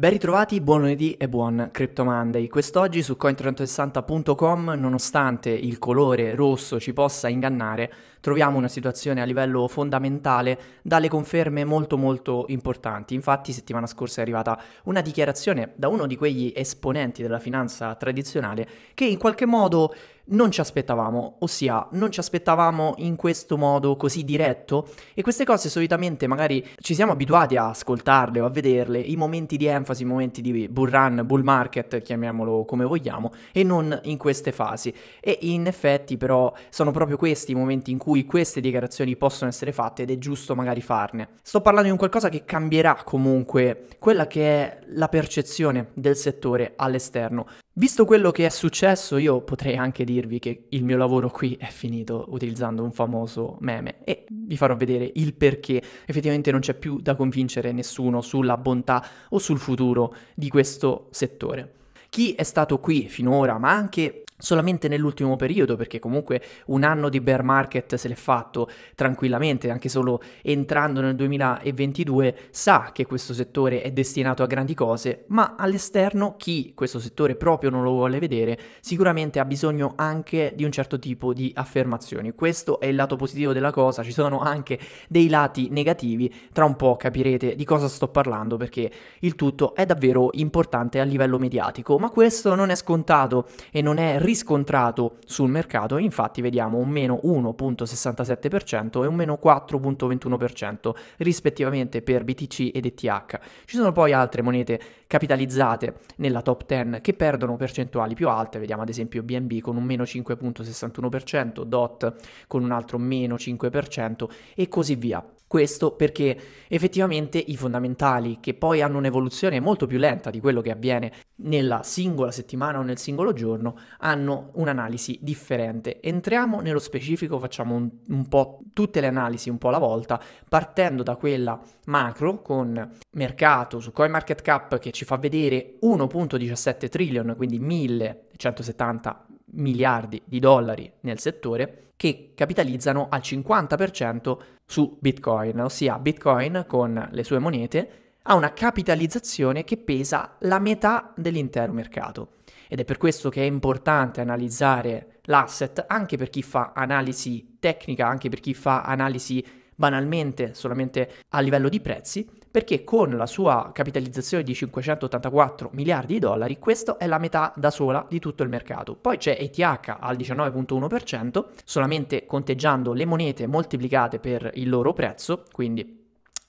Ben ritrovati, buon lunedì e buon Crypto Monday. Quest'oggi su coin360.com, nonostante il colore rosso ci possa ingannare, troviamo una situazione a livello fondamentale dalle conferme molto molto importanti. Infatti settimana scorsa è arrivata una dichiarazione da uno di quegli esponenti della finanza tradizionale che in qualche modo non ci aspettavamo, ossia non ci aspettavamo in questo modo così diretto e queste cose solitamente magari ci siamo abituati a ascoltarle o a vederle, i momenti di enfasi, i momenti di bull run, bull market, chiamiamolo come vogliamo, e non in queste fasi. E in effetti però sono proprio questi i momenti in cui queste dichiarazioni possono essere fatte ed è giusto magari farne. Sto parlando di un qualcosa che cambierà comunque quella che è la percezione del settore all'esterno. Visto quello che è successo, io potrei anche dirvi che il mio lavoro qui è finito utilizzando un famoso meme e vi farò vedere il perché effettivamente non c'è più da convincere nessuno sulla bontà o sul futuro di questo settore. Chi è stato qui finora, ma anche solamente nell'ultimo periodo, perché comunque un anno di bear market se l'è fatto tranquillamente, anche solo entrando nel 2022, sa che questo settore è destinato a grandi cose, ma all'esterno chi questo settore proprio non lo vuole vedere, sicuramente ha bisogno anche di un certo tipo di affermazioni. Questo è il lato positivo della cosa, ci sono anche dei lati negativi, tra un po' capirete di cosa sto parlando, perché il tutto è davvero importante a livello mediatico, ma questo non è scontato e non è riscontrato sul mercato, infatti vediamo un meno 1.67% e un meno 4.21% rispettivamente per BTC ed ETH. Ci sono poi altre monete capitalizzate nella top 10 che perdono percentuali più alte, vediamo ad esempio BNB con un meno 5.61%, DOT con un altro meno 5% e così via. Questo perché effettivamente i fondamentali, che poi hanno un'evoluzione molto più lenta di quello che avviene nella singola settimana o nel singolo giorno, hanno un'analisi differente. Entriamo nello specifico, facciamo un, un po' tutte le analisi un po' alla volta, partendo da quella macro con mercato su CoinMarketCap che ci fa vedere 1.17 trillion, quindi 1170 miliardi di dollari nel settore che capitalizzano al 50% su Bitcoin, ossia Bitcoin con le sue monete ha una capitalizzazione che pesa la metà dell'intero mercato. Ed è per questo che è importante analizzare l'asset anche per chi fa analisi tecnica, anche per chi fa analisi banalmente solamente a livello di prezzi, perché con la sua capitalizzazione di 584 miliardi di dollari, questa è la metà da sola di tutto il mercato. Poi c'è ETH al 19.1%, solamente conteggiando le monete moltiplicate per il loro prezzo, quindi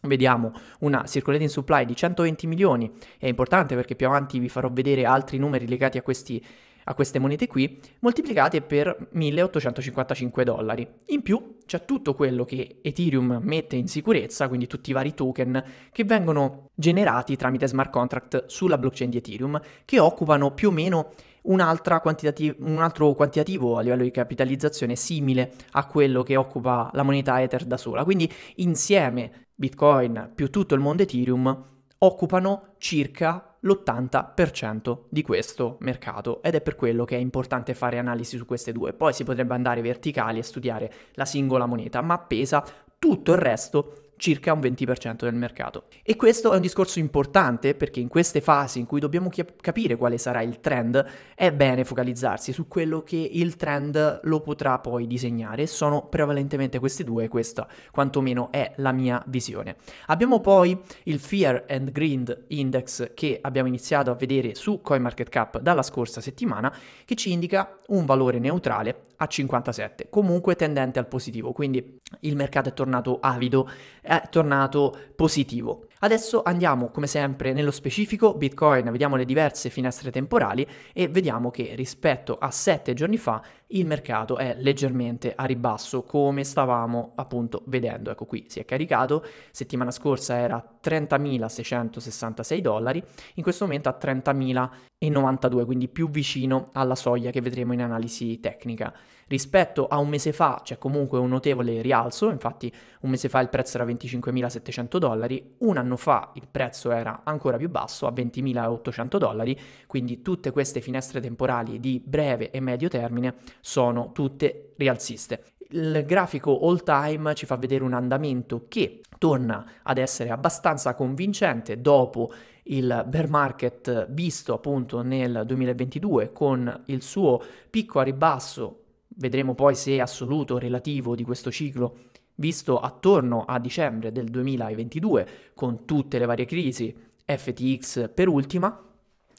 Vediamo una circolating supply di 120 milioni, è importante perché più avanti vi farò vedere altri numeri legati a questi a queste monete qui, moltiplicate per 1855 dollari. In più c'è tutto quello che Ethereum mette in sicurezza, quindi tutti i vari token che vengono generati tramite smart contract sulla blockchain di Ethereum, che occupano più o meno un, altro quantitativo a livello di capitalizzazione simile a quello che occupa la moneta Ether da sola. Quindi insieme Bitcoin più tutto il mondo Ethereum occupano circa l'80% di questo mercato ed è per quello che è importante fare analisi su queste due. Poi si potrebbe andare verticali e studiare la singola moneta, ma pesa tutto il resto circa un 20% del mercato. E questo è un discorso importante perché in queste fasi in cui dobbiamo chi- capire quale sarà il trend, è bene focalizzarsi su quello che il trend lo potrà poi disegnare. Sono prevalentemente questi due, questa quantomeno è la mia visione. Abbiamo poi il Fear and Greed Index che abbiamo iniziato a vedere su CoinMarketCap dalla scorsa settimana, che ci indica un valore neutrale a 57, comunque tendente al positivo, quindi il mercato è tornato avido, è tornato positivo. Adesso andiamo come sempre nello specifico Bitcoin, vediamo le diverse finestre temporali e vediamo che rispetto a 7 giorni fa il mercato è leggermente a ribasso come stavamo appunto vedendo. Ecco qui si è caricato, settimana scorsa era 30.666 dollari, in questo momento a 30.092, quindi più vicino alla soglia che vedremo in analisi tecnica. Rispetto a un mese fa c'è comunque un notevole rialzo, infatti un mese fa il prezzo era 25.700 dollari, un anno fa il prezzo era ancora più basso, a 20.800 dollari, quindi tutte queste finestre temporali di breve e medio termine sono tutte rialziste. Il grafico all time ci fa vedere un andamento che torna ad essere abbastanza convincente dopo il bear market visto appunto nel 2022 con il suo picco a ribasso, vedremo poi se assoluto o relativo di questo ciclo, visto attorno a dicembre del 2022 con tutte le varie crisi, FTX per ultima,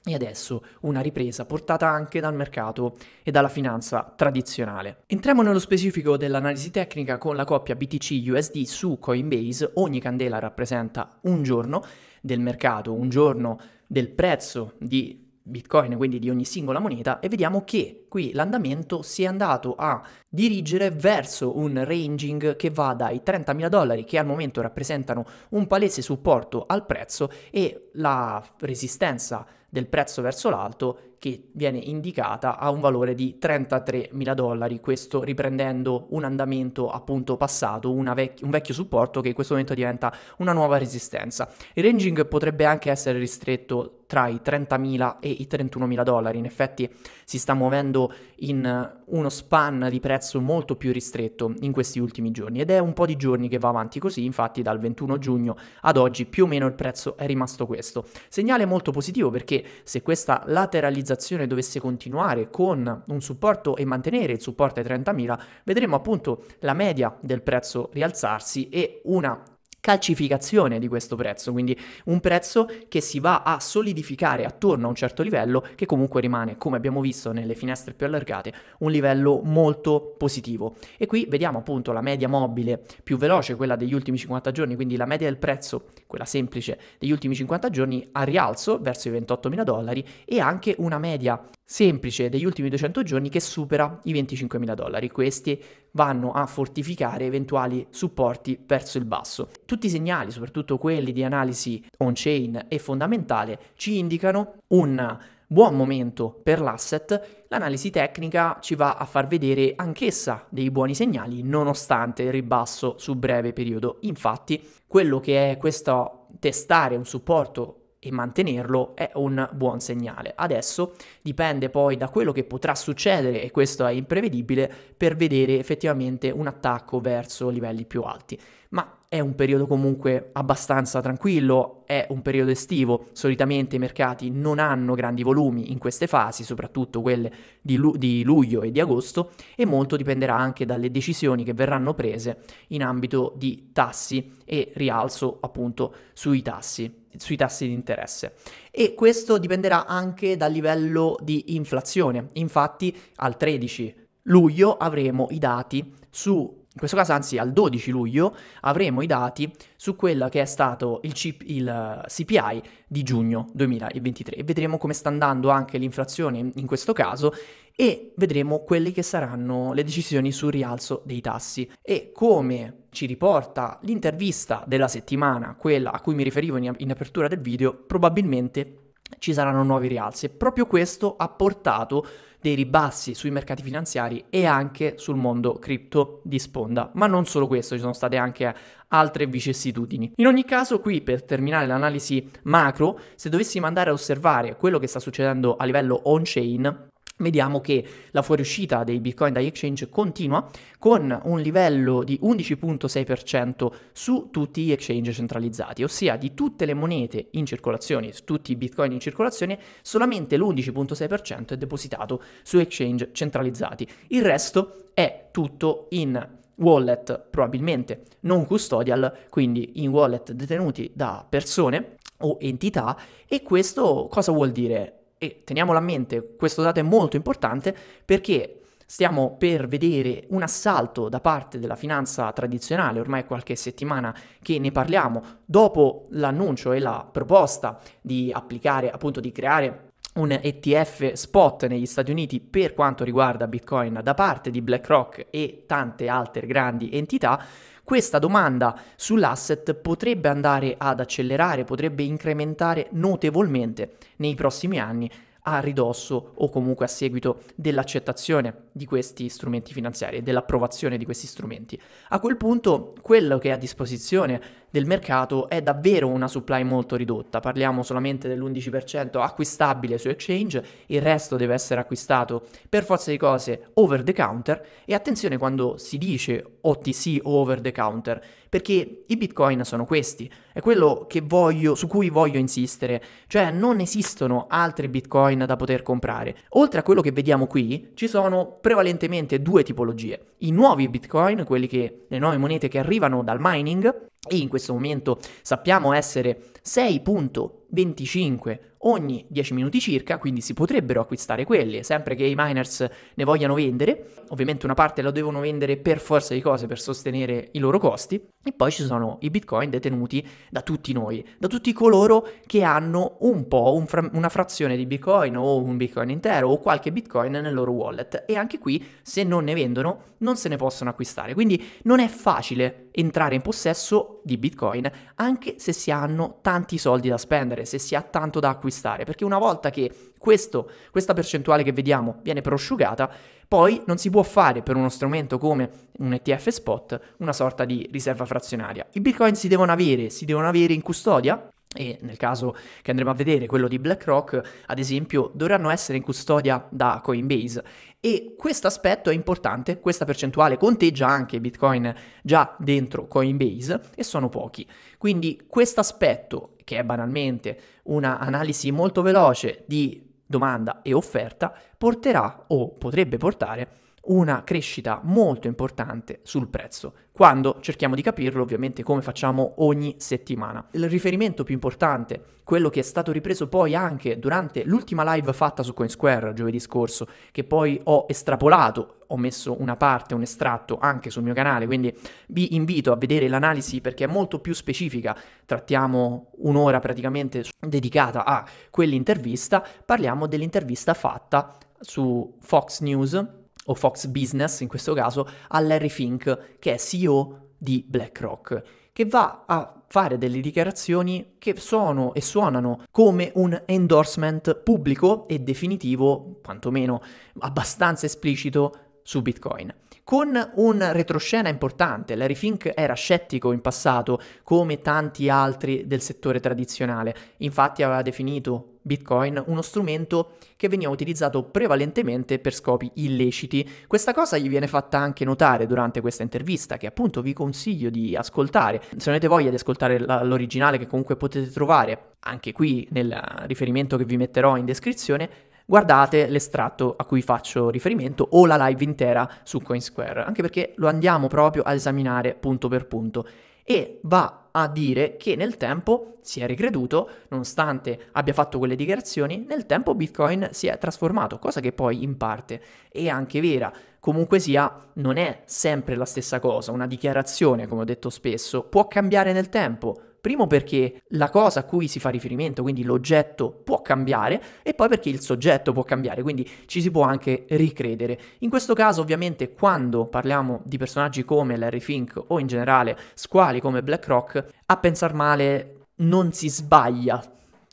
e adesso una ripresa portata anche dal mercato e dalla finanza tradizionale. Entriamo nello specifico dell'analisi tecnica con la coppia BTC-USD su Coinbase. Ogni candela rappresenta un giorno del mercato, un giorno del prezzo di Bitcoin, quindi di ogni singola moneta, e vediamo che qui l'andamento si è andato a dirigere verso un ranging che va dai 30.000 dollari, che al momento rappresentano un palese supporto al prezzo, e la resistenza del prezzo verso l'alto che viene indicata a un valore di 33.000 dollari, questo riprendendo un andamento appunto passato, vec- un vecchio supporto che in questo momento diventa una nuova resistenza. Il ranging potrebbe anche essere ristretto tra i 30.000 e i 31.000 dollari, in effetti si sta muovendo in uno span di prezzo molto più ristretto in questi ultimi giorni ed è un po' di giorni che va avanti così, infatti dal 21 giugno ad oggi più o meno il prezzo è rimasto questo. Segnale molto positivo perché se questa lateralizzazione dovesse continuare con un supporto e mantenere il supporto ai 30.000, vedremo appunto la media del prezzo rialzarsi e una calcificazione di questo prezzo, quindi un prezzo che si va a solidificare attorno a un certo livello che comunque rimane, come abbiamo visto nelle finestre più allargate, un livello molto positivo. E qui vediamo appunto la media mobile più veloce, quella degli ultimi 50 giorni, quindi la media del prezzo, quella semplice degli ultimi 50 giorni a rialzo verso i 28.000 dollari e anche una media semplice degli ultimi 200 giorni che supera i 25.000 dollari. Questi vanno a fortificare eventuali supporti verso il basso. Tutti i segnali, soprattutto quelli di analisi on-chain e fondamentale, ci indicano un buon momento per l'asset, l'analisi tecnica ci va a far vedere anch'essa dei buoni segnali nonostante il ribasso su breve periodo. Infatti, quello che è questo testare un supporto e mantenerlo è un buon segnale. Adesso dipende poi da quello che potrà succedere, e questo è imprevedibile, per vedere effettivamente un attacco verso livelli più alti. Ma è un periodo comunque abbastanza tranquillo, è un periodo estivo, solitamente i mercati non hanno grandi volumi in queste fasi, soprattutto quelle di, lu- di luglio e di agosto, e molto dipenderà anche dalle decisioni che verranno prese in ambito di tassi e rialzo appunto sui tassi sui tassi di interesse. E questo dipenderà anche dal livello di inflazione. Infatti al 13 luglio avremo i dati su in questo caso anzi al 12 luglio avremo i dati su quello che è stato il, CIP, il CPI di giugno 2023 e vedremo come sta andando anche l'inflazione in questo caso e vedremo quelle che saranno le decisioni sul rialzo dei tassi e come ci riporta l'intervista della settimana, quella a cui mi riferivo in, in apertura del video, probabilmente ci saranno nuovi rialzi proprio questo ha portato dei ribassi sui mercati finanziari e anche sul mondo cripto di sponda. Ma non solo questo, ci sono state anche altre vicissitudini. In ogni caso, qui per terminare l'analisi macro, se dovessimo andare a osservare quello che sta succedendo a livello on-chain, vediamo che la fuoriuscita dei bitcoin dagli exchange continua con un livello di 11.6% su tutti gli exchange centralizzati, ossia di tutte le monete in circolazione, tutti i bitcoin in circolazione, solamente l'11.6% è depositato su exchange centralizzati. Il resto è tutto in wallet probabilmente non custodial, quindi in wallet detenuti da persone o entità e questo cosa vuol dire? E teniamolo a mente, questo dato è molto importante perché stiamo per vedere un assalto da parte della finanza tradizionale, ormai qualche settimana che ne parliamo, dopo l'annuncio e la proposta di applicare, appunto di creare un ETF spot negli Stati Uniti per quanto riguarda Bitcoin da parte di BlackRock e tante altre grandi entità, questa domanda sull'asset potrebbe andare ad accelerare, potrebbe incrementare notevolmente nei prossimi anni a ridosso o comunque a seguito dell'accettazione di questi strumenti finanziari e dell'approvazione di questi strumenti. A quel punto quello che è a disposizione del mercato è davvero una supply molto ridotta, parliamo solamente dell'11% acquistabile su exchange, il resto deve essere acquistato per forza di cose over the counter. E attenzione quando si dice OTC over the counter, perché i bitcoin sono questi, è quello voglio, su cui voglio insistere, cioè non esistono altri bitcoin da poter comprare. Oltre a quello che vediamo qui, ci sono prevalentemente due tipologie, i nuovi bitcoin, quelli che, le nuove monete che arrivano dal mining, e in questo momento sappiamo essere 6.25 ogni 10 minuti circa, quindi si potrebbero acquistare quelli, sempre che i miners ne vogliano vendere. Ovviamente una parte la devono vendere per forza di cose per sostenere i loro costi. E poi ci sono i bitcoin detenuti da tutti noi, da tutti coloro che hanno un po' un fra- una frazione di bitcoin o un bitcoin intero o qualche bitcoin nel loro wallet. E anche qui, se non ne vendono, non se ne possono acquistare. Quindi non è facile entrare in possesso di bitcoin anche se si hanno tanti soldi da spendere, se si ha tanto da acquistare, perché una volta che questo, questa percentuale che vediamo viene prosciugata, poi non si può fare per uno strumento come un ETF spot una sorta di riserva frazionaria. I bitcoin si devono avere, si devono avere in custodia e nel caso che andremo a vedere quello di BlackRock, ad esempio, dovranno essere in custodia da Coinbase e questo aspetto è importante, questa percentuale conteggia anche Bitcoin già dentro Coinbase e sono pochi. Quindi questo aspetto, che è banalmente un'analisi molto veloce di domanda e offerta, porterà o potrebbe portare una crescita molto importante sul prezzo, quando cerchiamo di capirlo ovviamente come facciamo ogni settimana. Il riferimento più importante, quello che è stato ripreso poi anche durante l'ultima live fatta su CoinSquare giovedì scorso, che poi ho estrapolato, ho messo una parte, un estratto anche sul mio canale, quindi vi invito a vedere l'analisi perché è molto più specifica, trattiamo un'ora praticamente dedicata a quell'intervista, parliamo dell'intervista fatta su Fox News o Fox Business in questo caso, a Larry Fink, che è CEO di BlackRock, che va a fare delle dichiarazioni che sono e suonano come un endorsement pubblico e definitivo, quantomeno abbastanza esplicito, su Bitcoin. Con un retroscena importante, Larry Fink era scettico in passato come tanti altri del settore tradizionale, infatti aveva definito Bitcoin uno strumento che veniva utilizzato prevalentemente per scopi illeciti. Questa cosa gli viene fatta anche notare durante questa intervista, che appunto vi consiglio di ascoltare. Se avete voglia di ascoltare la, l'originale, che comunque potete trovare anche qui nel riferimento che vi metterò in descrizione, guardate l'estratto a cui faccio riferimento o la live intera su Coinsquare, anche perché lo andiamo proprio ad esaminare punto per punto e va a dire che nel tempo si è ricreduto, nonostante abbia fatto quelle dichiarazioni, nel tempo Bitcoin si è trasformato, cosa che poi in parte è anche vera. Comunque sia, non è sempre la stessa cosa, una dichiarazione, come ho detto spesso, può cambiare nel tempo, Primo perché la cosa a cui si fa riferimento, quindi l'oggetto, può cambiare e poi perché il soggetto può cambiare, quindi ci si può anche ricredere. In questo caso ovviamente quando parliamo di personaggi come Larry Fink o in generale squali come BlackRock, a pensar male non si sbaglia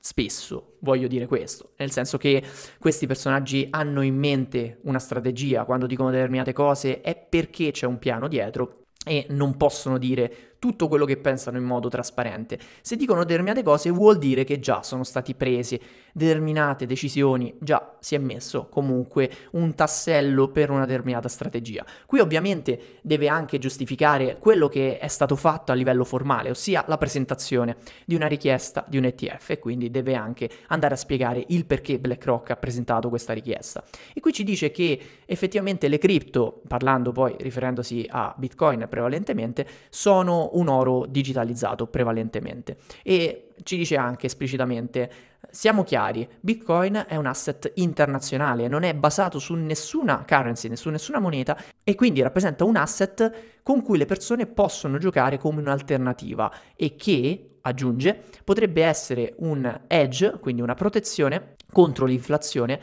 spesso, voglio dire questo, nel senso che questi personaggi hanno in mente una strategia, quando dicono determinate cose è perché c'è un piano dietro e non possono dire tutto quello che pensano in modo trasparente. Se dicono determinate cose vuol dire che già sono stati presi determinate decisioni, già si è messo comunque un tassello per una determinata strategia. Qui ovviamente deve anche giustificare quello che è stato fatto a livello formale, ossia la presentazione di una richiesta di un ETF e quindi deve anche andare a spiegare il perché BlackRock ha presentato questa richiesta. E qui ci dice che effettivamente le cripto, parlando poi riferendosi a Bitcoin prevalentemente, sono un oro digitalizzato prevalentemente. E ci dice anche esplicitamente, siamo chiari, Bitcoin è un asset internazionale, non è basato su nessuna currency, su nessuna moneta e quindi rappresenta un asset con cui le persone possono giocare come un'alternativa e che, aggiunge, potrebbe essere un edge, quindi una protezione contro l'inflazione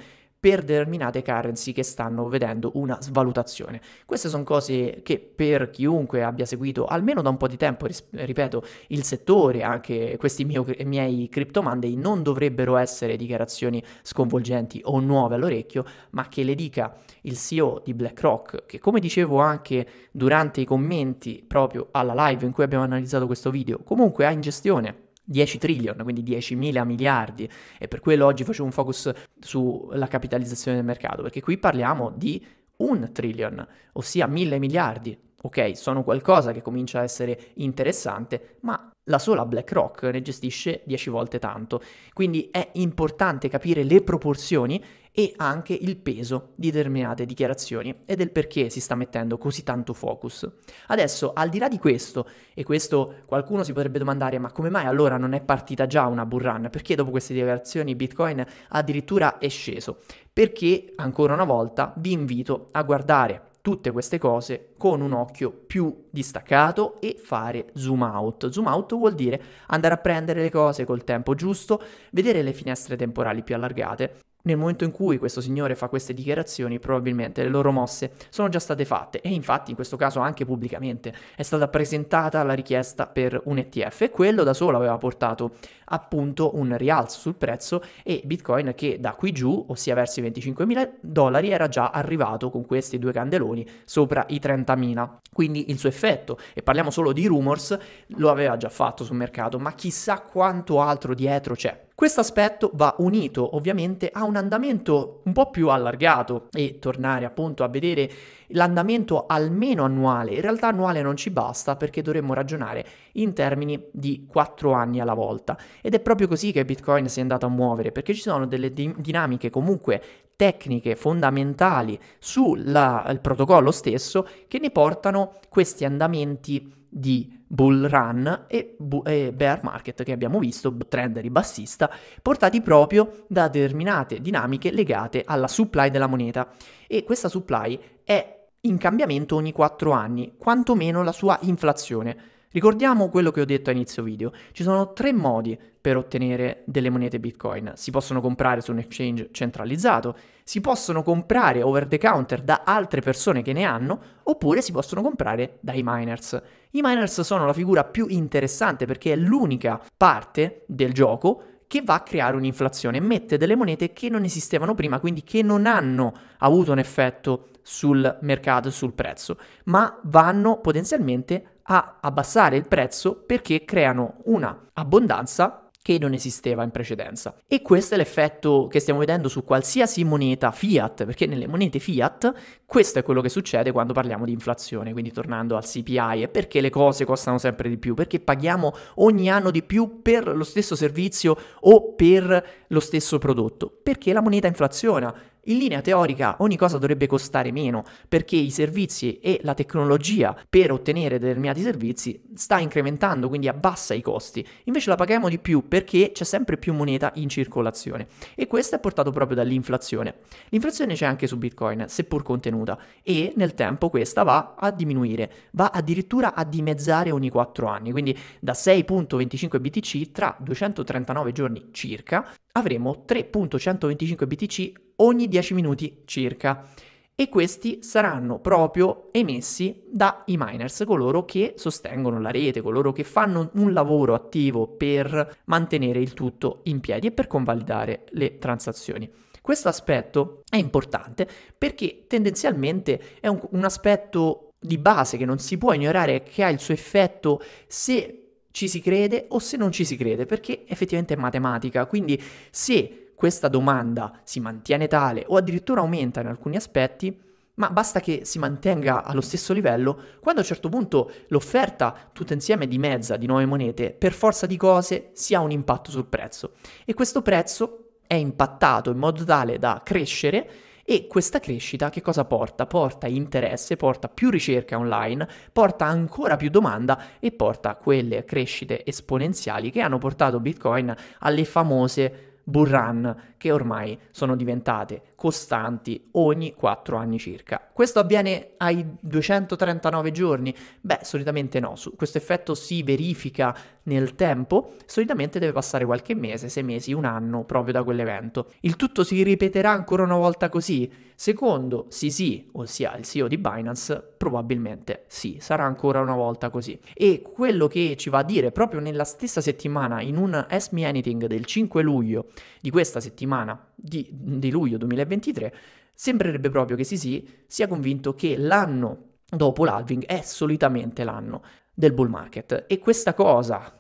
per determinate currency che stanno vedendo una svalutazione. Queste sono cose che per chiunque abbia seguito almeno da un po' di tempo, ripeto, il settore, anche questi miei, miei Crypto Monday non dovrebbero essere dichiarazioni sconvolgenti o nuove all'orecchio, ma che le dica il CEO di BlackRock, che come dicevo anche durante i commenti proprio alla live in cui abbiamo analizzato questo video, comunque ha in gestione 10 trillion, quindi 10.000 miliardi, e per quello oggi facevo un focus sulla capitalizzazione del mercato, perché qui parliamo di un trillion, ossia mille miliardi. Ok, sono qualcosa che comincia a essere interessante, ma la sola BlackRock ne gestisce 10 volte tanto. Quindi è importante capire le proporzioni e anche il peso di determinate dichiarazioni e del perché si sta mettendo così tanto focus. Adesso, al di là di questo, e questo qualcuno si potrebbe domandare, ma come mai allora non è partita già una bull? Perché dopo queste dichiarazioni Bitcoin addirittura è sceso? Perché, ancora una volta, vi invito a guardare tutte queste cose con un occhio più distaccato e fare zoom out. Zoom out vuol dire andare a prendere le cose col tempo giusto, vedere le finestre temporali più allargate nel momento in cui questo signore fa queste dichiarazioni, probabilmente le loro mosse sono già state fatte e infatti in questo caso anche pubblicamente è stata presentata la richiesta per un ETF e quello da solo aveva portato appunto un rialzo sul prezzo e Bitcoin che da qui giù, ossia verso i 25 mila dollari, era già arrivato con questi due candeloni sopra i 30.000. Quindi il suo effetto, e parliamo solo di rumors, lo aveva già fatto sul mercato, ma chissà quanto altro dietro c'è. Questo aspetto va unito ovviamente a un andamento un po' più allargato e tornare appunto a vedere l'andamento almeno annuale. In realtà annuale non ci basta perché dovremmo ragionare in termini di 4 anni alla volta ed è proprio così che Bitcoin si è andato a muovere perché ci sono delle di- dinamiche comunque tecniche fondamentali sul protocollo stesso che ne portano questi andamenti di bull run e, bu- e, bear market che abbiamo visto, trend ribassista, portati proprio da determinate dinamiche legate alla supply della moneta. E questa supply è in cambiamento ogni 4 anni, quantomeno la sua inflazione. Ricordiamo quello che ho detto a inizio video, ci sono tre modi per ottenere delle monete Bitcoin. Si possono comprare su un exchange centralizzato, si possono comprare over the counter da altre persone che ne hanno, oppure si possono comprare dai miners. I miners sono la figura più interessante perché è l'unica parte del gioco che va a creare un'inflazione, mette delle monete che non esistevano prima, quindi che non hanno avuto un effetto sul mercato, sul prezzo, ma vanno potenzialmente a abbassare il prezzo perché creano una abbondanza che non esisteva in precedenza. E questo è l'effetto che stiamo vedendo su qualsiasi moneta fiat, perché nelle monete fiat questo è quello che succede quando parliamo di inflazione, quindi tornando al CPI, e perché le cose costano sempre di più, perché paghiamo ogni anno di più per lo stesso servizio o per lo stesso prodotto, perché la moneta inflaziona in linea teorica ogni cosa dovrebbe costare meno perché i servizi e la tecnologia per ottenere determinati servizi sta incrementando, quindi abbassa i costi. Invece la paghiamo di più perché c'è sempre più moneta in circolazione e questo è portato proprio dall'inflazione. L'inflazione c'è anche su Bitcoin, seppur contenuta, e nel tempo questa va a diminuire, va addirittura a dimezzare ogni 4 anni, quindi da 6.25 BTC tra 239 giorni circa avremo 3.125 BTC ogni 10 minuti circa e questi saranno proprio emessi dai miners, coloro che sostengono la rete, coloro che fanno un lavoro attivo per mantenere il tutto in piedi e per convalidare le transazioni. Questo aspetto è importante perché tendenzialmente è un, un aspetto di base che non si può ignorare, che ha il suo effetto se ci si crede o se non ci si crede, perché effettivamente è matematica. Quindi se questa domanda si mantiene tale o addirittura aumenta in alcuni aspetti, ma basta che si mantenga allo stesso livello, quando a un certo punto l'offerta tutta insieme dimezza di nuove monete, per forza di cose si ha un impatto sul prezzo. E questo prezzo è impattato in modo tale da crescere e questa crescita che cosa porta? Porta interesse, porta più ricerca online, porta ancora più domanda e porta quelle crescite esponenziali che hanno portato Bitcoin alle famose bull run che ormai sono diventate costanti ogni 4 anni circa. Questo avviene ai 239 giorni? Beh, solitamente no, questo effetto si verifica nel tempo, solitamente deve passare qualche mese, 6 mesi, un anno proprio da quell'evento. Il tutto si ripeterà ancora una volta così? Secondo Sisi, ossia il CEO di Binance, probabilmente sì, sarà ancora una volta così. E quello che ci va a dire proprio nella stessa settimana, in un Ask Me Anything del 5 luglio di questa settimana di, di luglio 2023, sembrerebbe proprio che Sisi sia convinto che l'anno dopo l'halving è solitamente l'anno del bull market e questa cosa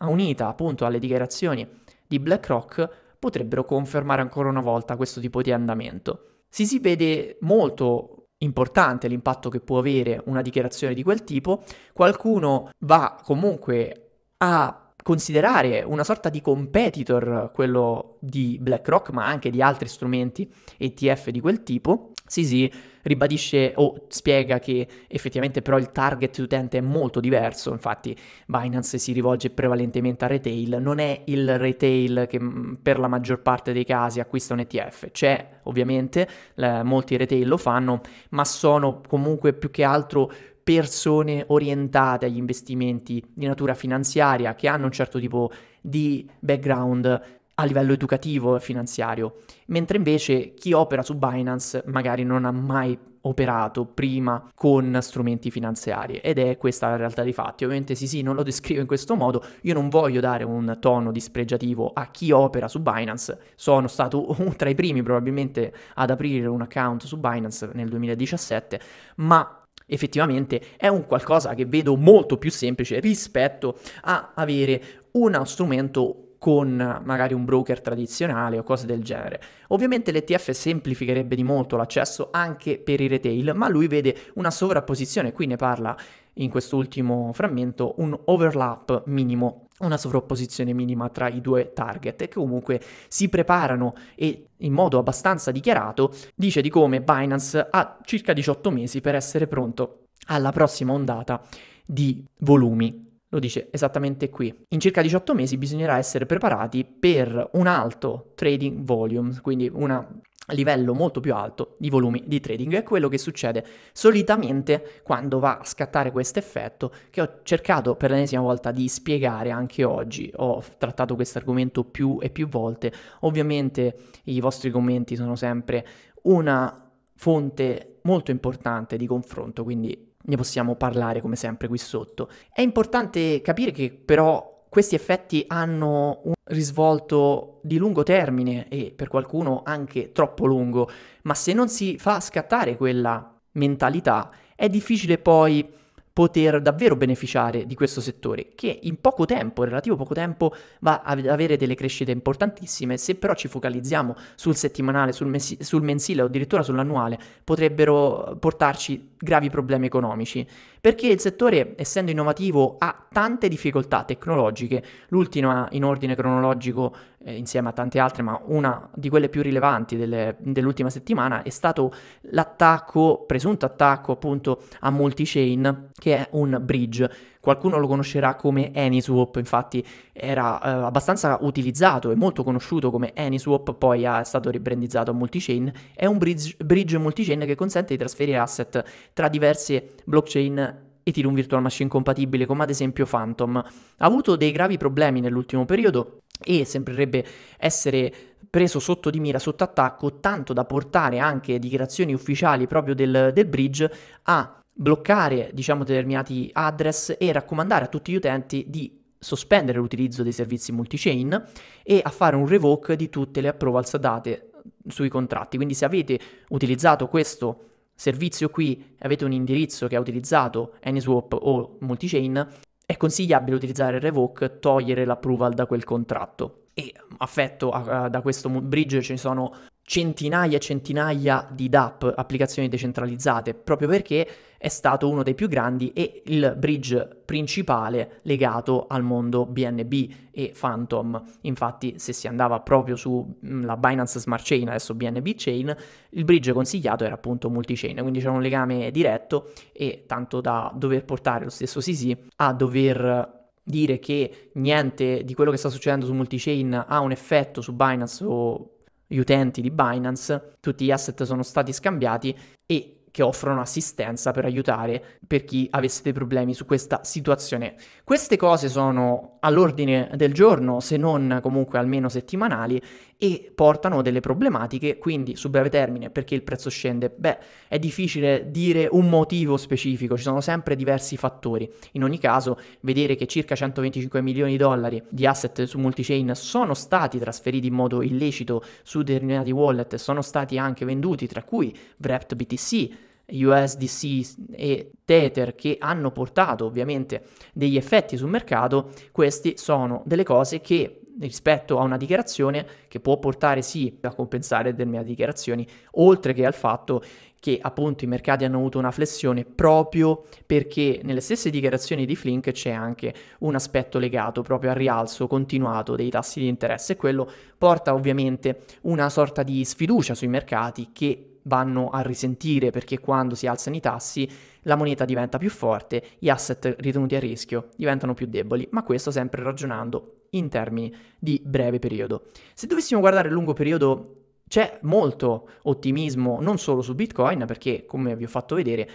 unita appunto alle dichiarazioni di BlackRock potrebbero confermare ancora una volta questo tipo di andamento. Si si vede molto importante l'impatto che può avere una dichiarazione di quel tipo, qualcuno va comunque a considerare una sorta di competitor quello di BlackRock, ma anche di altri strumenti ETF di quel tipo. Sì, sì, ribadisce o spiega che effettivamente però il target utente è molto diverso, infatti Binance si rivolge prevalentemente a retail, non è il retail che mm, per la maggior parte dei casi acquista un ETF, c'è ovviamente, eh, molti retail lo fanno, ma sono comunque più che altro persone orientate agli investimenti di natura finanziaria che hanno un certo tipo di background a livello educativo e finanziario, mentre invece chi opera su Binance magari non ha mai operato prima con strumenti finanziari. Ed è questa la realtà dei fatti. Ovviamente sì sì, non lo descrivo in questo modo, io non voglio dare un tono dispregiativo a chi opera su Binance, sono stato tra i primi probabilmente ad aprire un account su Binance nel 2017, ma effettivamente è un qualcosa che vedo molto più semplice rispetto a avere uno strumento con magari un broker tradizionale o cose del genere. Ovviamente l'ETF semplificherebbe di molto l'accesso anche per i retail, ma lui vede una sovrapposizione, qui ne parla in quest'ultimo frammento, un overlap minimo una sovrapposizione minima tra i due target che comunque si preparano e in modo abbastanza dichiarato dice di come Binance ha circa 18 mesi per essere pronto alla prossima ondata di volumi lo dice esattamente qui. In circa 18 mesi bisognerà essere preparati per un alto trading volume, quindi un livello molto più alto di volumi di trading. È quello che succede solitamente quando va a scattare questo effetto che ho cercato per l'ennesima volta di spiegare anche oggi. Ho trattato questo argomento più e più volte. Ovviamente i vostri commenti sono sempre una fonte molto importante di confronto, quindi ne possiamo parlare come sempre qui sotto. È importante capire che però questi effetti hanno un risvolto di lungo termine e per qualcuno anche troppo lungo, ma se non si fa scattare quella mentalità è difficile poi poter davvero beneficiare di questo settore che in poco tempo, relativo poco tempo, va ad avere delle crescite importantissime. Se però ci focalizziamo sul settimanale, sul, mesi- sul mensile o addirittura sull'annuale, potrebbero portarci gravi problemi economici. Perché il settore, essendo innovativo, ha tante difficoltà tecnologiche. L'ultima in ordine cronologico, eh, insieme a tante altre, ma una di quelle più rilevanti delle, dell'ultima settimana, è stato l'attacco, presunto attacco appunto a multi-chain, che è un bridge. Qualcuno lo conoscerà come AnySwap, infatti era eh, abbastanza utilizzato e molto conosciuto come AnySwap, poi è stato ribrandizzato a multi-chain. È un bridge, bridge multi-chain che consente di trasferire asset tra diverse blockchain Ethereum Virtual Machine compatibile come ad esempio Phantom. Ha avuto dei gravi problemi nell'ultimo periodo e sembrerebbe essere preso sotto di mira, sotto attacco, tanto da portare anche dichiarazioni ufficiali proprio del, del bridge a bloccare diciamo determinati address e raccomandare a tutti gli utenti di sospendere l'utilizzo dei servizi multi-chain e a fare un revoke di tutte le approvals date sui contratti. Quindi se avete utilizzato questo servizio qui avete un indirizzo che ha utilizzato AnySwap o multichain, è consigliabile utilizzare Revoke, togliere l'approval da quel contratto. E affetto a, a, da questo bridge ne sono centinaia e centinaia di DApp, applicazioni decentralizzate, proprio perché è stato uno dei più grandi e il bridge principale legato al mondo BNB e Phantom. Infatti, se si andava proprio sulla mm, Binance Smart Chain, adesso BNB Chain, il bridge consigliato era appunto multi-chain, quindi c'era un legame diretto e tanto da dover portare lo stesso CC a dover dire che niente di quello che sta succedendo su multichain ha un effetto su Binance o gli utenti di Binance, tutti gli asset sono stati scambiati e che offrono assistenza per aiutare per chi avesse dei problemi su questa situazione. Queste cose sono all'ordine del giorno, se non comunque almeno settimanali, e portano delle problematiche, quindi su breve termine perché il prezzo scende? Beh, è difficile dire un motivo specifico, ci sono sempre diversi fattori. In ogni caso, vedere che circa 125 milioni di dollari di asset su multichain sono stati trasferiti in modo illecito su determinati wallet, sono stati anche venduti, tra cui Wrapped BTC, USDC e Tether che hanno portato ovviamente degli effetti sul mercato, queste sono delle cose che rispetto a una dichiarazione che può portare sì a compensare determinate dichiarazioni, oltre che al fatto che appunto i mercati hanno avuto una flessione proprio perché nelle stesse dichiarazioni di Flink c'è anche un aspetto legato proprio al rialzo continuato dei tassi di interesse. E quello porta ovviamente una sorta di sfiducia sui mercati che vanno a risentire perché quando si alzano i tassi la moneta diventa più forte, gli asset ritenuti a rischio diventano più deboli, ma questo sempre ragionando in termini di breve periodo. Se dovessimo guardare il lungo periodo c'è molto ottimismo non solo su Bitcoin perché come vi ho fatto vedere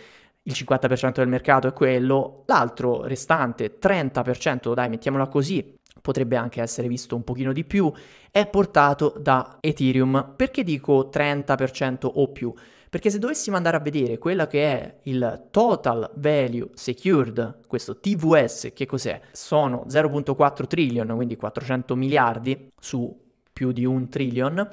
il 50% del mercato è quello, l'altro restante 30%, dai mettiamola così, potrebbe anche essere visto un pochino di più, è portato da Ethereum. Perché dico 30% o più? Perché se dovessimo andare a vedere quello che è il Total Value Secured, questo TVS, che cos'è? Sono 0.4 trillion, quindi 400 miliardi su più di un trillion,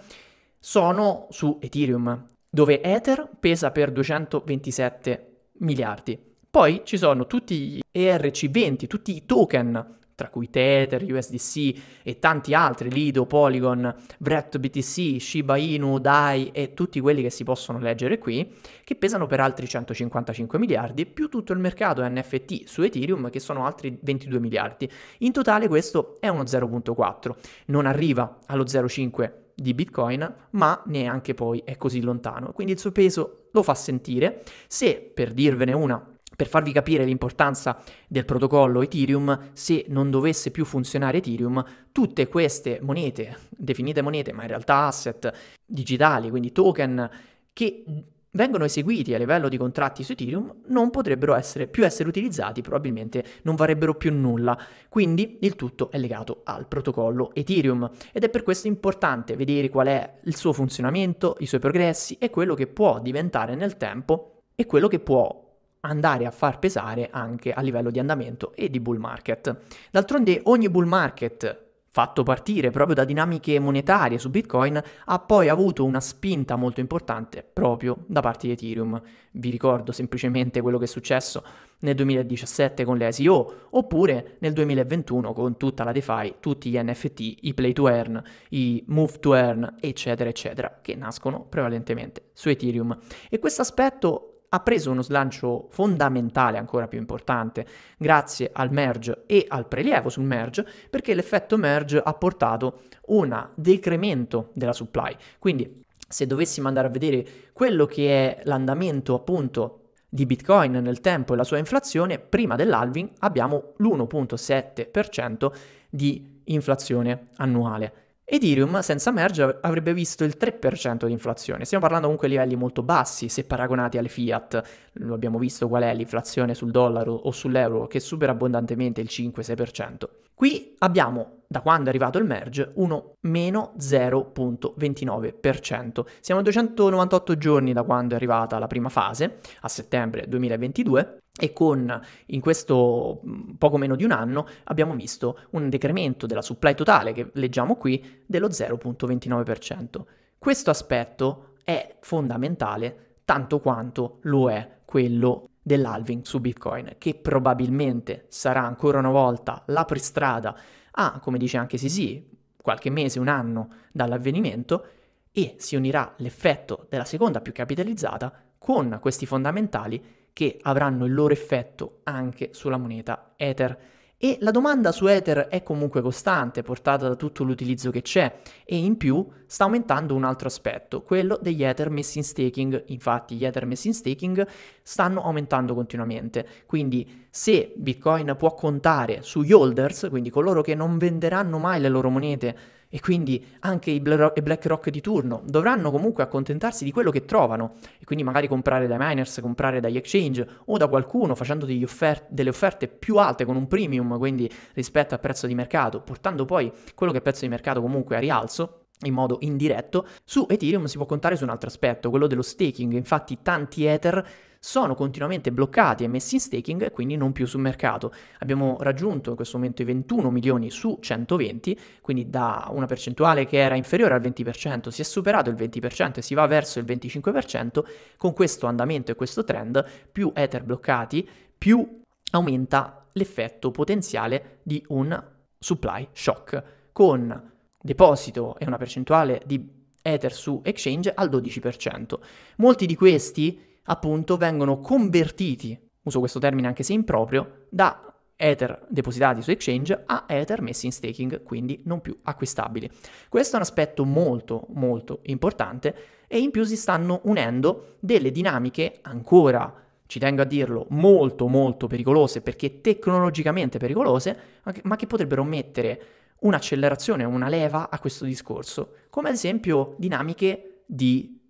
sono su Ethereum, dove Ether pesa per 227 miliardi. Poi ci sono tutti gli ERC20, tutti i token tra cui Tether, USDC e tanti altri, Lido, Polygon, Wrapped BTC, Shiba Inu, DAI e tutti quelli che si possono leggere qui, che pesano per altri 155 miliardi, più tutto il mercato NFT su Ethereum che sono altri 22 miliardi. In totale questo è uno 0.4, non arriva allo 0.5 di Bitcoin, ma neanche poi è così lontano. Quindi il suo peso lo fa sentire. Se, per dirvene una, per farvi capire l'importanza del protocollo Ethereum, se non dovesse più funzionare Ethereum, tutte queste monete, definite monete, ma in realtà asset digitali, quindi token, che vengono eseguiti a livello di contratti su Ethereum non potrebbero essere, più essere utilizzati, probabilmente non varrebbero più nulla. Quindi il tutto è legato al protocollo Ethereum ed è per questo importante vedere qual è il suo funzionamento, i suoi progressi e quello che può diventare nel tempo e quello che può andare a far pesare anche a livello di andamento e di bull market. D'altronde ogni bull market fatto partire proprio da dinamiche monetarie su Bitcoin ha poi avuto una spinta molto importante proprio da parte di Ethereum. Vi ricordo semplicemente quello che è successo nel 2017 con le ICO oppure nel 2021 con tutta la DeFi, tutti gli NFT, i play to earn, i move to earn, eccetera, eccetera, che nascono prevalentemente su Ethereum. E questo aspetto ha preso uno slancio fondamentale, ancora più importante, grazie al merge e al prelievo sul merge, perché l'effetto merge ha portato un decremento della supply. Quindi, se dovessimo andare a vedere quello che è l'andamento appunto di Bitcoin nel tempo e la sua inflazione, prima dell'halving abbiamo l'1.7% di inflazione annuale. Ethereum senza merge avrebbe visto il 3% di inflazione. Stiamo parlando comunque di livelli molto bassi se paragonati alle fiat. Lo abbiamo visto qual è l'inflazione sul dollaro o sull'euro che supera abbondantemente il 5-6%. Qui abbiamo, da quando è arrivato il merge, uno meno 0.29%. Siamo a 298 giorni da quando è arrivata la prima fase, a settembre 2022, e con in questo mm, poco meno di un anno abbiamo visto un decremento della supply totale che leggiamo qui dello 0.29%. Questo aspetto è fondamentale tanto quanto lo è quello dell'halving su Bitcoin, che probabilmente sarà ancora una volta l'apristrada a, come dice anche Sisi, qualche mese, un anno dall'avvenimento e si unirà l'effetto della seconda più capitalizzata con questi fondamentali che avranno il loro effetto anche sulla moneta Ether E la domanda su Ether è comunque costante, portata da tutto l'utilizzo che c'è e in più sta aumentando un altro aspetto, quello degli Ether messi in staking. Infatti gli Ether messi in staking stanno aumentando continuamente, quindi se Bitcoin può contare sugli holders, quindi coloro che non venderanno mai le loro monete e quindi anche i BlackRock di turno dovranno comunque accontentarsi di quello che trovano e quindi magari comprare dai miners, comprare dagli exchange o da qualcuno facendo offer- delle offerte più alte con un premium, quindi rispetto al prezzo di mercato, portando poi quello che è prezzo di mercato comunque a rialzo in modo indiretto, su Ethereum si può contare su un altro aspetto, quello dello staking. Infatti tanti Ether sono continuamente bloccati e messi in staking e quindi non più sul mercato. Abbiamo raggiunto in questo momento i 21 milioni su 120, quindi da una percentuale che era inferiore al 20%, si è superato il 20% e si va verso il 25%, con questo andamento e questo trend, più Ether bloccati, più aumenta l'effetto potenziale di un supply shock, con deposito e una percentuale di Ether su exchange al 12%. Molti di questi appunto vengono convertiti, uso questo termine anche se improprio, da Ether depositati su exchange a Ether messi in staking, quindi non più acquistabili. Questo è un aspetto molto molto importante e in più si stanno unendo delle dinamiche ancora ci tengo a dirlo, molto molto pericolose perché tecnologicamente pericolose, ma che potrebbero mettere un'accelerazione, una leva a questo discorso, come ad esempio dinamiche di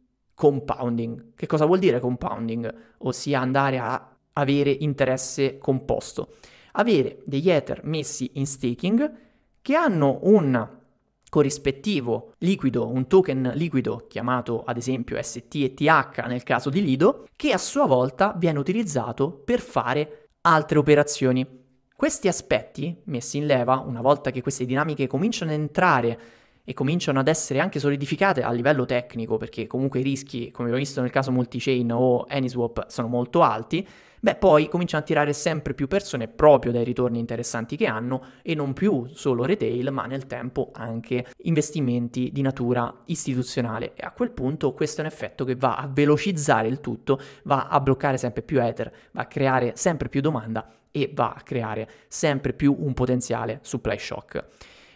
compounding. Che cosa vuol dire compounding? Ossia andare a avere interesse composto. Avere degli Ether messi in staking che hanno un corrispettivo liquido, un token liquido chiamato ad esempio STETH nel caso di Lido, che a sua volta viene utilizzato per fare altre operazioni. Questi aspetti messi in leva, una volta che queste dinamiche cominciano ad entrare e cominciano ad essere anche solidificate a livello tecnico, perché comunque i rischi, come abbiamo visto nel caso multichain o AnySwap, sono molto alti, beh poi cominciano a tirare sempre più persone proprio dai ritorni interessanti che hanno e non più solo retail, ma nel tempo anche investimenti di natura istituzionale. E a quel punto questo è un effetto che va a velocizzare il tutto, va a bloccare sempre più Ether, va a creare sempre più domanda e va a creare sempre più un potenziale supply shock.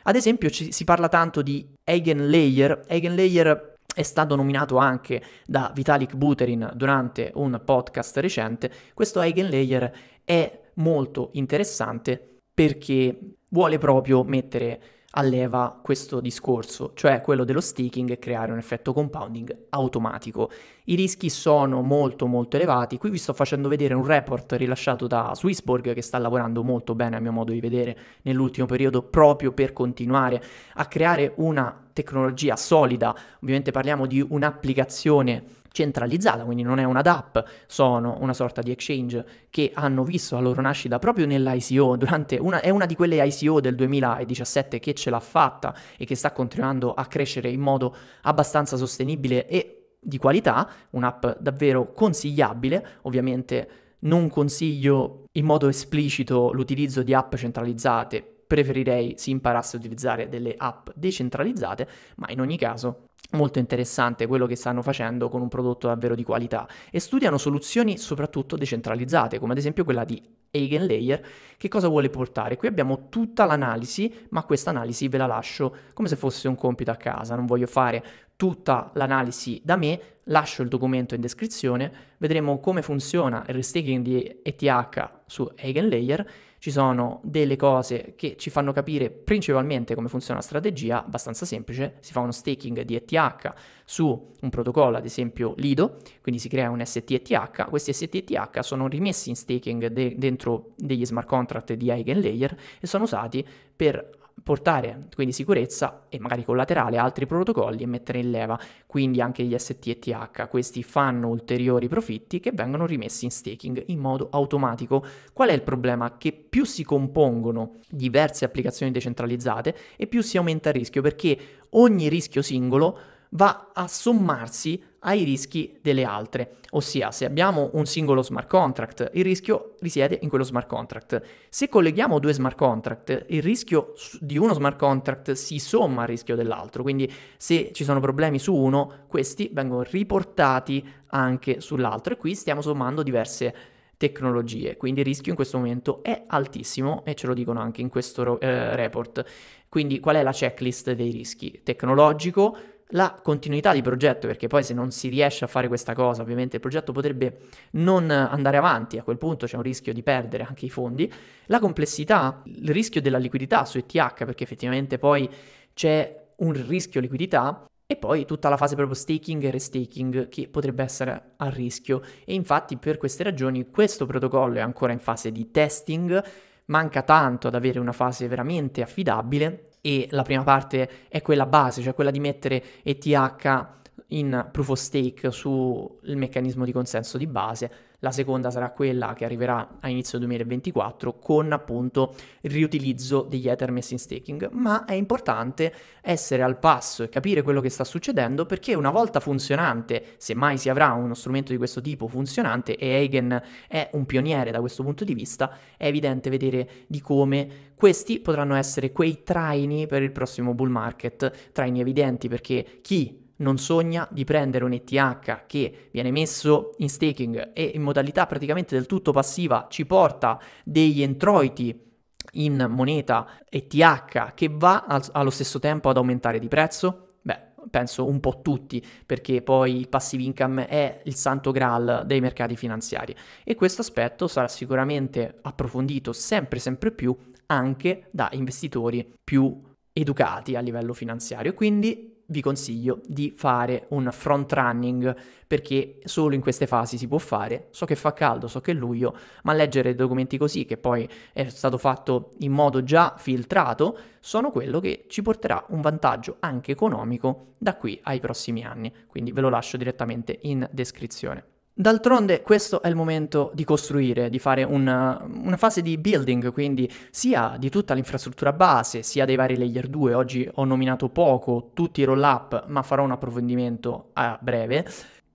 Ad esempio ci, si parla tanto di Eigenlayer. Eigenlayer è stato nominato anche da Vitalik Buterin durante un podcast recente. Questo Eigenlayer è molto interessante perché vuole proprio mettere a leva questo discorso, cioè quello dello staking e creare un effetto compounding automatico. I rischi sono molto molto elevati, qui vi sto facendo vedere un report rilasciato da Swissborg che sta lavorando molto bene a mio modo di vedere nell'ultimo periodo proprio per continuare a creare una tecnologia solida, ovviamente parliamo di un'applicazione centralizzata, quindi non è una DApp, sono una sorta di exchange che hanno visto la loro nascita proprio nell'ICO, durante una, è una di quelle ICO del 2017 che ce l'ha fatta e che sta continuando a crescere in modo abbastanza sostenibile e di qualità, un'app davvero consigliabile, ovviamente non consiglio in modo esplicito l'utilizzo di app centralizzate, preferirei si imparasse a utilizzare delle app decentralizzate, ma in ogni caso molto interessante quello che stanno facendo con un prodotto davvero di qualità e studiano soluzioni soprattutto decentralizzate, come ad esempio quella di Eigenlayer. Che cosa vuole portare? Qui abbiamo tutta l'analisi, ma questa analisi ve la lascio come se fosse un compito a casa, non voglio fare tutta l'analisi da me, lascio il documento in descrizione, vedremo come funziona il restaking di ETH su Eigenlayer ci sono delle cose che ci fanno capire principalmente come funziona la strategia, abbastanza semplice, si fa uno staking di ETH su un protocollo, ad esempio Lido, quindi si crea un STETH, questi STETH sono rimessi in staking de- dentro degli smart contract di Eigenlayer e sono usati per portare quindi sicurezza e magari collaterale altri protocolli e mettere in leva quindi anche gli STETH. Questi fanno ulteriori profitti che vengono rimessi in staking in modo automatico. Qual è il problema? Che più si compongono diverse applicazioni decentralizzate e più si aumenta il rischio perché ogni rischio singolo va a sommarsi ai rischi delle altre. Ossia, se abbiamo un singolo smart contract, il rischio risiede in quello smart contract. Se colleghiamo due smart contract, il rischio di uno smart contract si somma al rischio dell'altro. Quindi se ci sono problemi su uno, questi vengono riportati anche sull'altro. E qui stiamo sommando diverse tecnologie, quindi il rischio in questo momento è altissimo e ce lo dicono anche in questo eh, report. Quindi qual è la checklist dei rischi? Tecnologico, la continuità di progetto, perché poi se non si riesce a fare questa cosa, ovviamente il progetto potrebbe non andare avanti, a quel punto c'è un rischio di perdere anche i fondi, la complessità, il rischio della liquidità su ETH, perché effettivamente poi c'è un rischio liquidità e poi tutta la fase proprio staking e restaking che potrebbe essere a rischio. E infatti per queste ragioni questo protocollo è ancora in fase di testing, manca tanto ad avere una fase veramente affidabile e la prima parte è quella base, cioè quella di mettere ETH in proof of stake sul meccanismo di consenso di base la seconda sarà quella che arriverà a inizio 2024 con appunto il riutilizzo degli Ether messi in staking, ma è importante essere al passo e capire quello che sta succedendo perché una volta funzionante, se mai si avrà uno strumento di questo tipo funzionante e Eigen è un pioniere da questo punto di vista, è evidente vedere di come questi potranno essere quei traini per il prossimo bull market, traini evidenti perché chi non sogna di prendere un ETH che viene messo in staking e in modalità praticamente del tutto passiva ci porta degli introiti in moneta ETH che va al- allo stesso tempo ad aumentare di prezzo? Beh, penso un po' tutti, perché poi il passive income è il santo graal dei mercati finanziari e questo aspetto sarà sicuramente approfondito sempre sempre più anche da investitori più educati a livello finanziario. Quindi vi consiglio di fare un front running perché solo in queste fasi si può fare. So che fa caldo, so che è luglio, ma leggere documenti così, che poi è stato fatto in modo già filtrato, sono quello che ci porterà un vantaggio anche economico da qui ai prossimi anni. Quindi ve lo lascio direttamente in descrizione. D'altronde questo è il momento di costruire, di fare una, una, fase di building, quindi sia di tutta l'infrastruttura base, sia dei vari layer 2. Oggi ho nominato poco tutti i roll up, ma farò un approfondimento a breve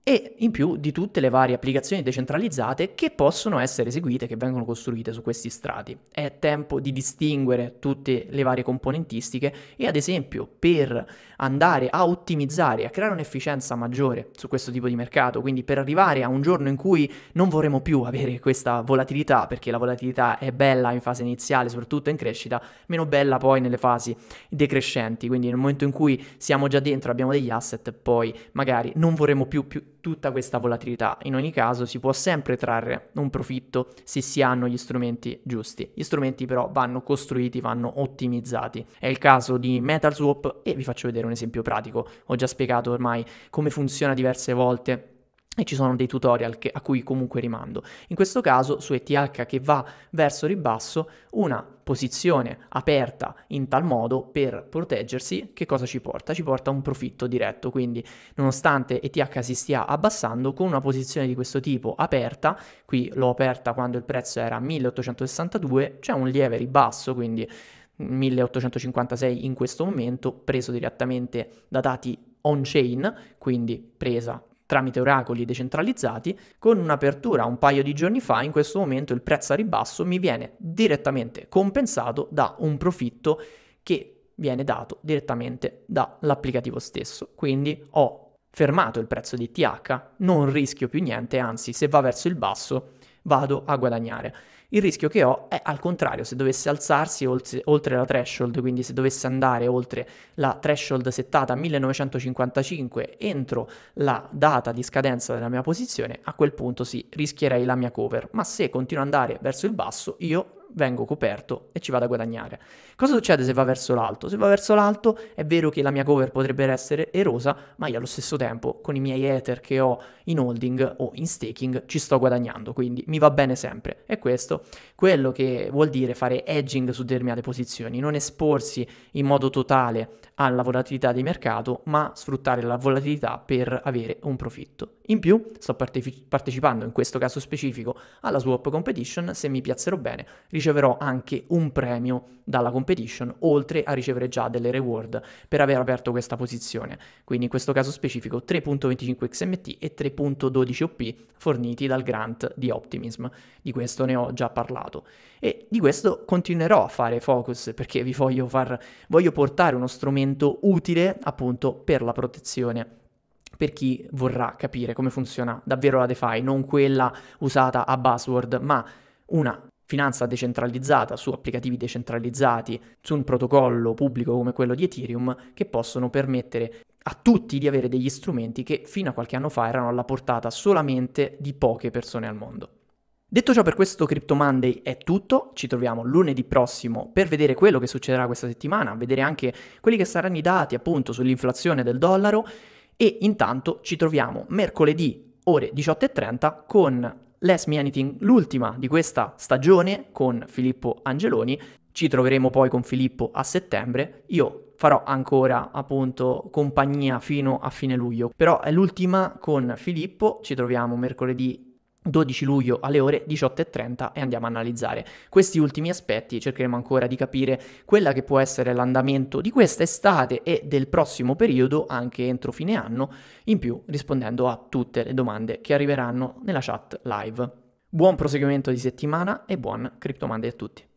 e in più di tutte le varie applicazioni decentralizzate che possono essere eseguite, che vengono costruite su questi strati. È tempo di distinguere tutte le varie componentistiche e ad esempio per andare a ottimizzare, a creare un'efficienza maggiore su questo tipo di mercato, quindi per arrivare a un giorno in cui non vorremmo più avere questa volatilità, perché la volatilità è bella in fase iniziale, soprattutto in crescita, meno bella poi nelle fasi decrescenti, quindi nel momento in cui siamo già dentro, abbiamo degli asset, poi magari non vorremmo più, più tutta questa volatilità. In ogni caso si può sempre trarre un profitto se si hanno gli strumenti giusti. Gli strumenti però vanno costruiti, vanno ottimizzati. È il caso di MetalSwap e vi faccio vedere un esempio pratico. Ho già spiegato ormai come funziona diverse volte e ci sono dei tutorial che, a cui comunque rimando. In questo caso su ETH che va verso ribasso, una posizione aperta in tal modo per proteggersi, che cosa ci porta? Ci porta un profitto diretto, quindi nonostante ETH si stia abbassando, con una posizione di questo tipo aperta, qui l'ho aperta quando il prezzo era 1862, c'è un lieve ribasso, quindi 1856 in questo momento, preso direttamente da dati on-chain, quindi presa tramite oracoli decentralizzati, con un'apertura un paio di giorni fa, in questo momento il prezzo a ribasso mi viene direttamente compensato da un profitto che viene dato direttamente dall'applicativo stesso. Quindi ho fermato il prezzo di TH, non rischio più niente, anzi se va verso il basso vado a guadagnare. Il rischio che ho è al contrario, se dovesse alzarsi oltre, la threshold, quindi se dovesse andare oltre la threshold settata a 1955 entro la data di scadenza della mia posizione, a quel punto sì, rischierei la mia cover. Ma se continua ad andare verso il basso, io vengo coperto e ci vado a guadagnare. Cosa succede se va verso l'alto? Se va verso l'alto è vero che la mia cover potrebbe essere erosa, ma io allo stesso tempo con i miei ether che ho in holding o in staking ci sto guadagnando, quindi mi va bene sempre. E questo quello che vuol dire fare hedging su determinate posizioni, non esporsi in modo totale alla volatilità di mercato, ma sfruttare la volatilità per avere un profitto. In più, sto parteci- partecipando in questo caso specifico alla swap competition, se mi piazzerò bene, riceverò anche un premio dalla competition, oltre a ricevere già delle reward per aver aperto questa posizione. Quindi in questo caso specifico 3.25 XMT e 3.12 OP forniti dal grant di Optimism. Di questo ne ho già parlato. E di questo continuerò a fare focus perché vi voglio far voglio portare uno strumento utile appunto per la protezione per chi vorrà capire come funziona davvero la DeFi, non quella usata a buzzword, ma una finanza decentralizzata su applicativi decentralizzati, su un protocollo pubblico come quello di Ethereum, che possono permettere a tutti di avere degli strumenti che fino a qualche anno fa erano alla portata solamente di poche persone al mondo. Detto ciò per questo Crypto Monday è tutto, ci troviamo lunedì prossimo per vedere quello che succederà questa settimana, vedere anche quelli che saranno i dati appunto sull'inflazione del dollaro e intanto ci troviamo mercoledì ore 18.30 con Less Me Anything, l'ultima di questa stagione con Filippo Angeloni. Ci troveremo poi con Filippo a settembre. Io farò ancora appunto compagnia fino a fine luglio, però è l'ultima con Filippo. Ci troviamo mercoledì 12 luglio alle ore 18.30 e andiamo a analizzare questi ultimi aspetti, cercheremo ancora di capire quella che può essere l'andamento di questa estate e del prossimo periodo anche entro fine anno, in più rispondendo a tutte le domande che arriveranno nella chat live. Buon proseguimento di settimana e buon Cryptomande a tutti.